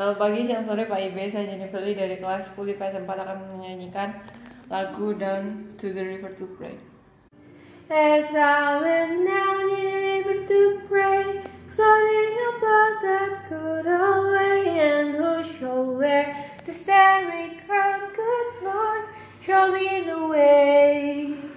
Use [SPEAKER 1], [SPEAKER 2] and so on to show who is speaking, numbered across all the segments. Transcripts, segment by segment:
[SPEAKER 1] Selamat pagi, siang, sore Pak Ibe. Saya Jennifer Lee dari kelas 10 IPS 4 akan menyanyikan lagu Down to the River to Pray.
[SPEAKER 2] As I went down in the river to pray, studying about that good old way, and who shall wear the starry crown? Good Lord, show me the way.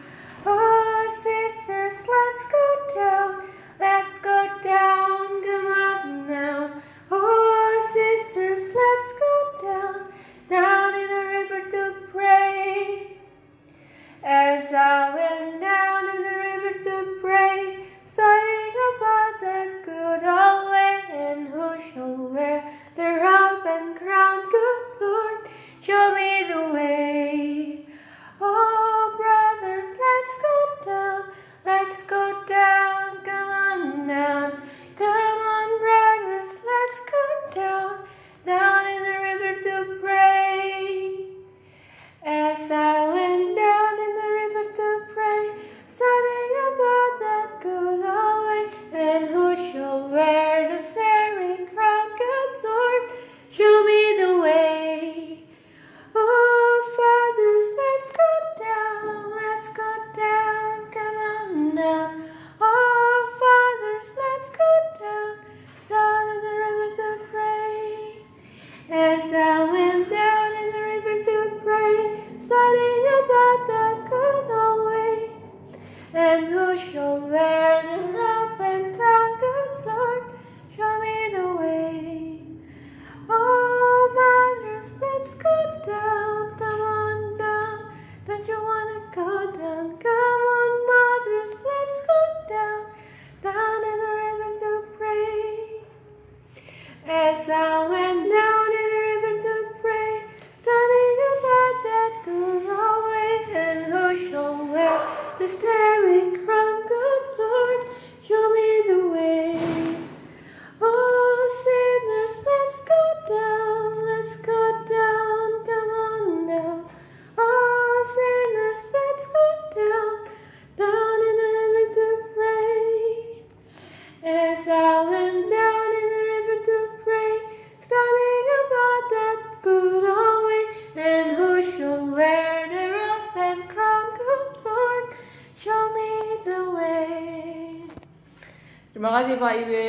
[SPEAKER 2] As I went down in the river to pray, studying about that good old way, and who shall wear the robe and crown? Good Lord, show me the way. Oh, brothers, let's go down, let's go down, come on down, come on, brothers, let's go down, down in the river to pray. Shall wear the robe and? Good Lord, show me the way. Oh, mothers, let's go down, come on down. Don't you wanna go down? Come on, mothers, let's go down, down in the river to pray. As I went down in the river to pray, studying about that good old way, and who shall wear the starry crown?
[SPEAKER 1] Terima kasih Pak Ibe.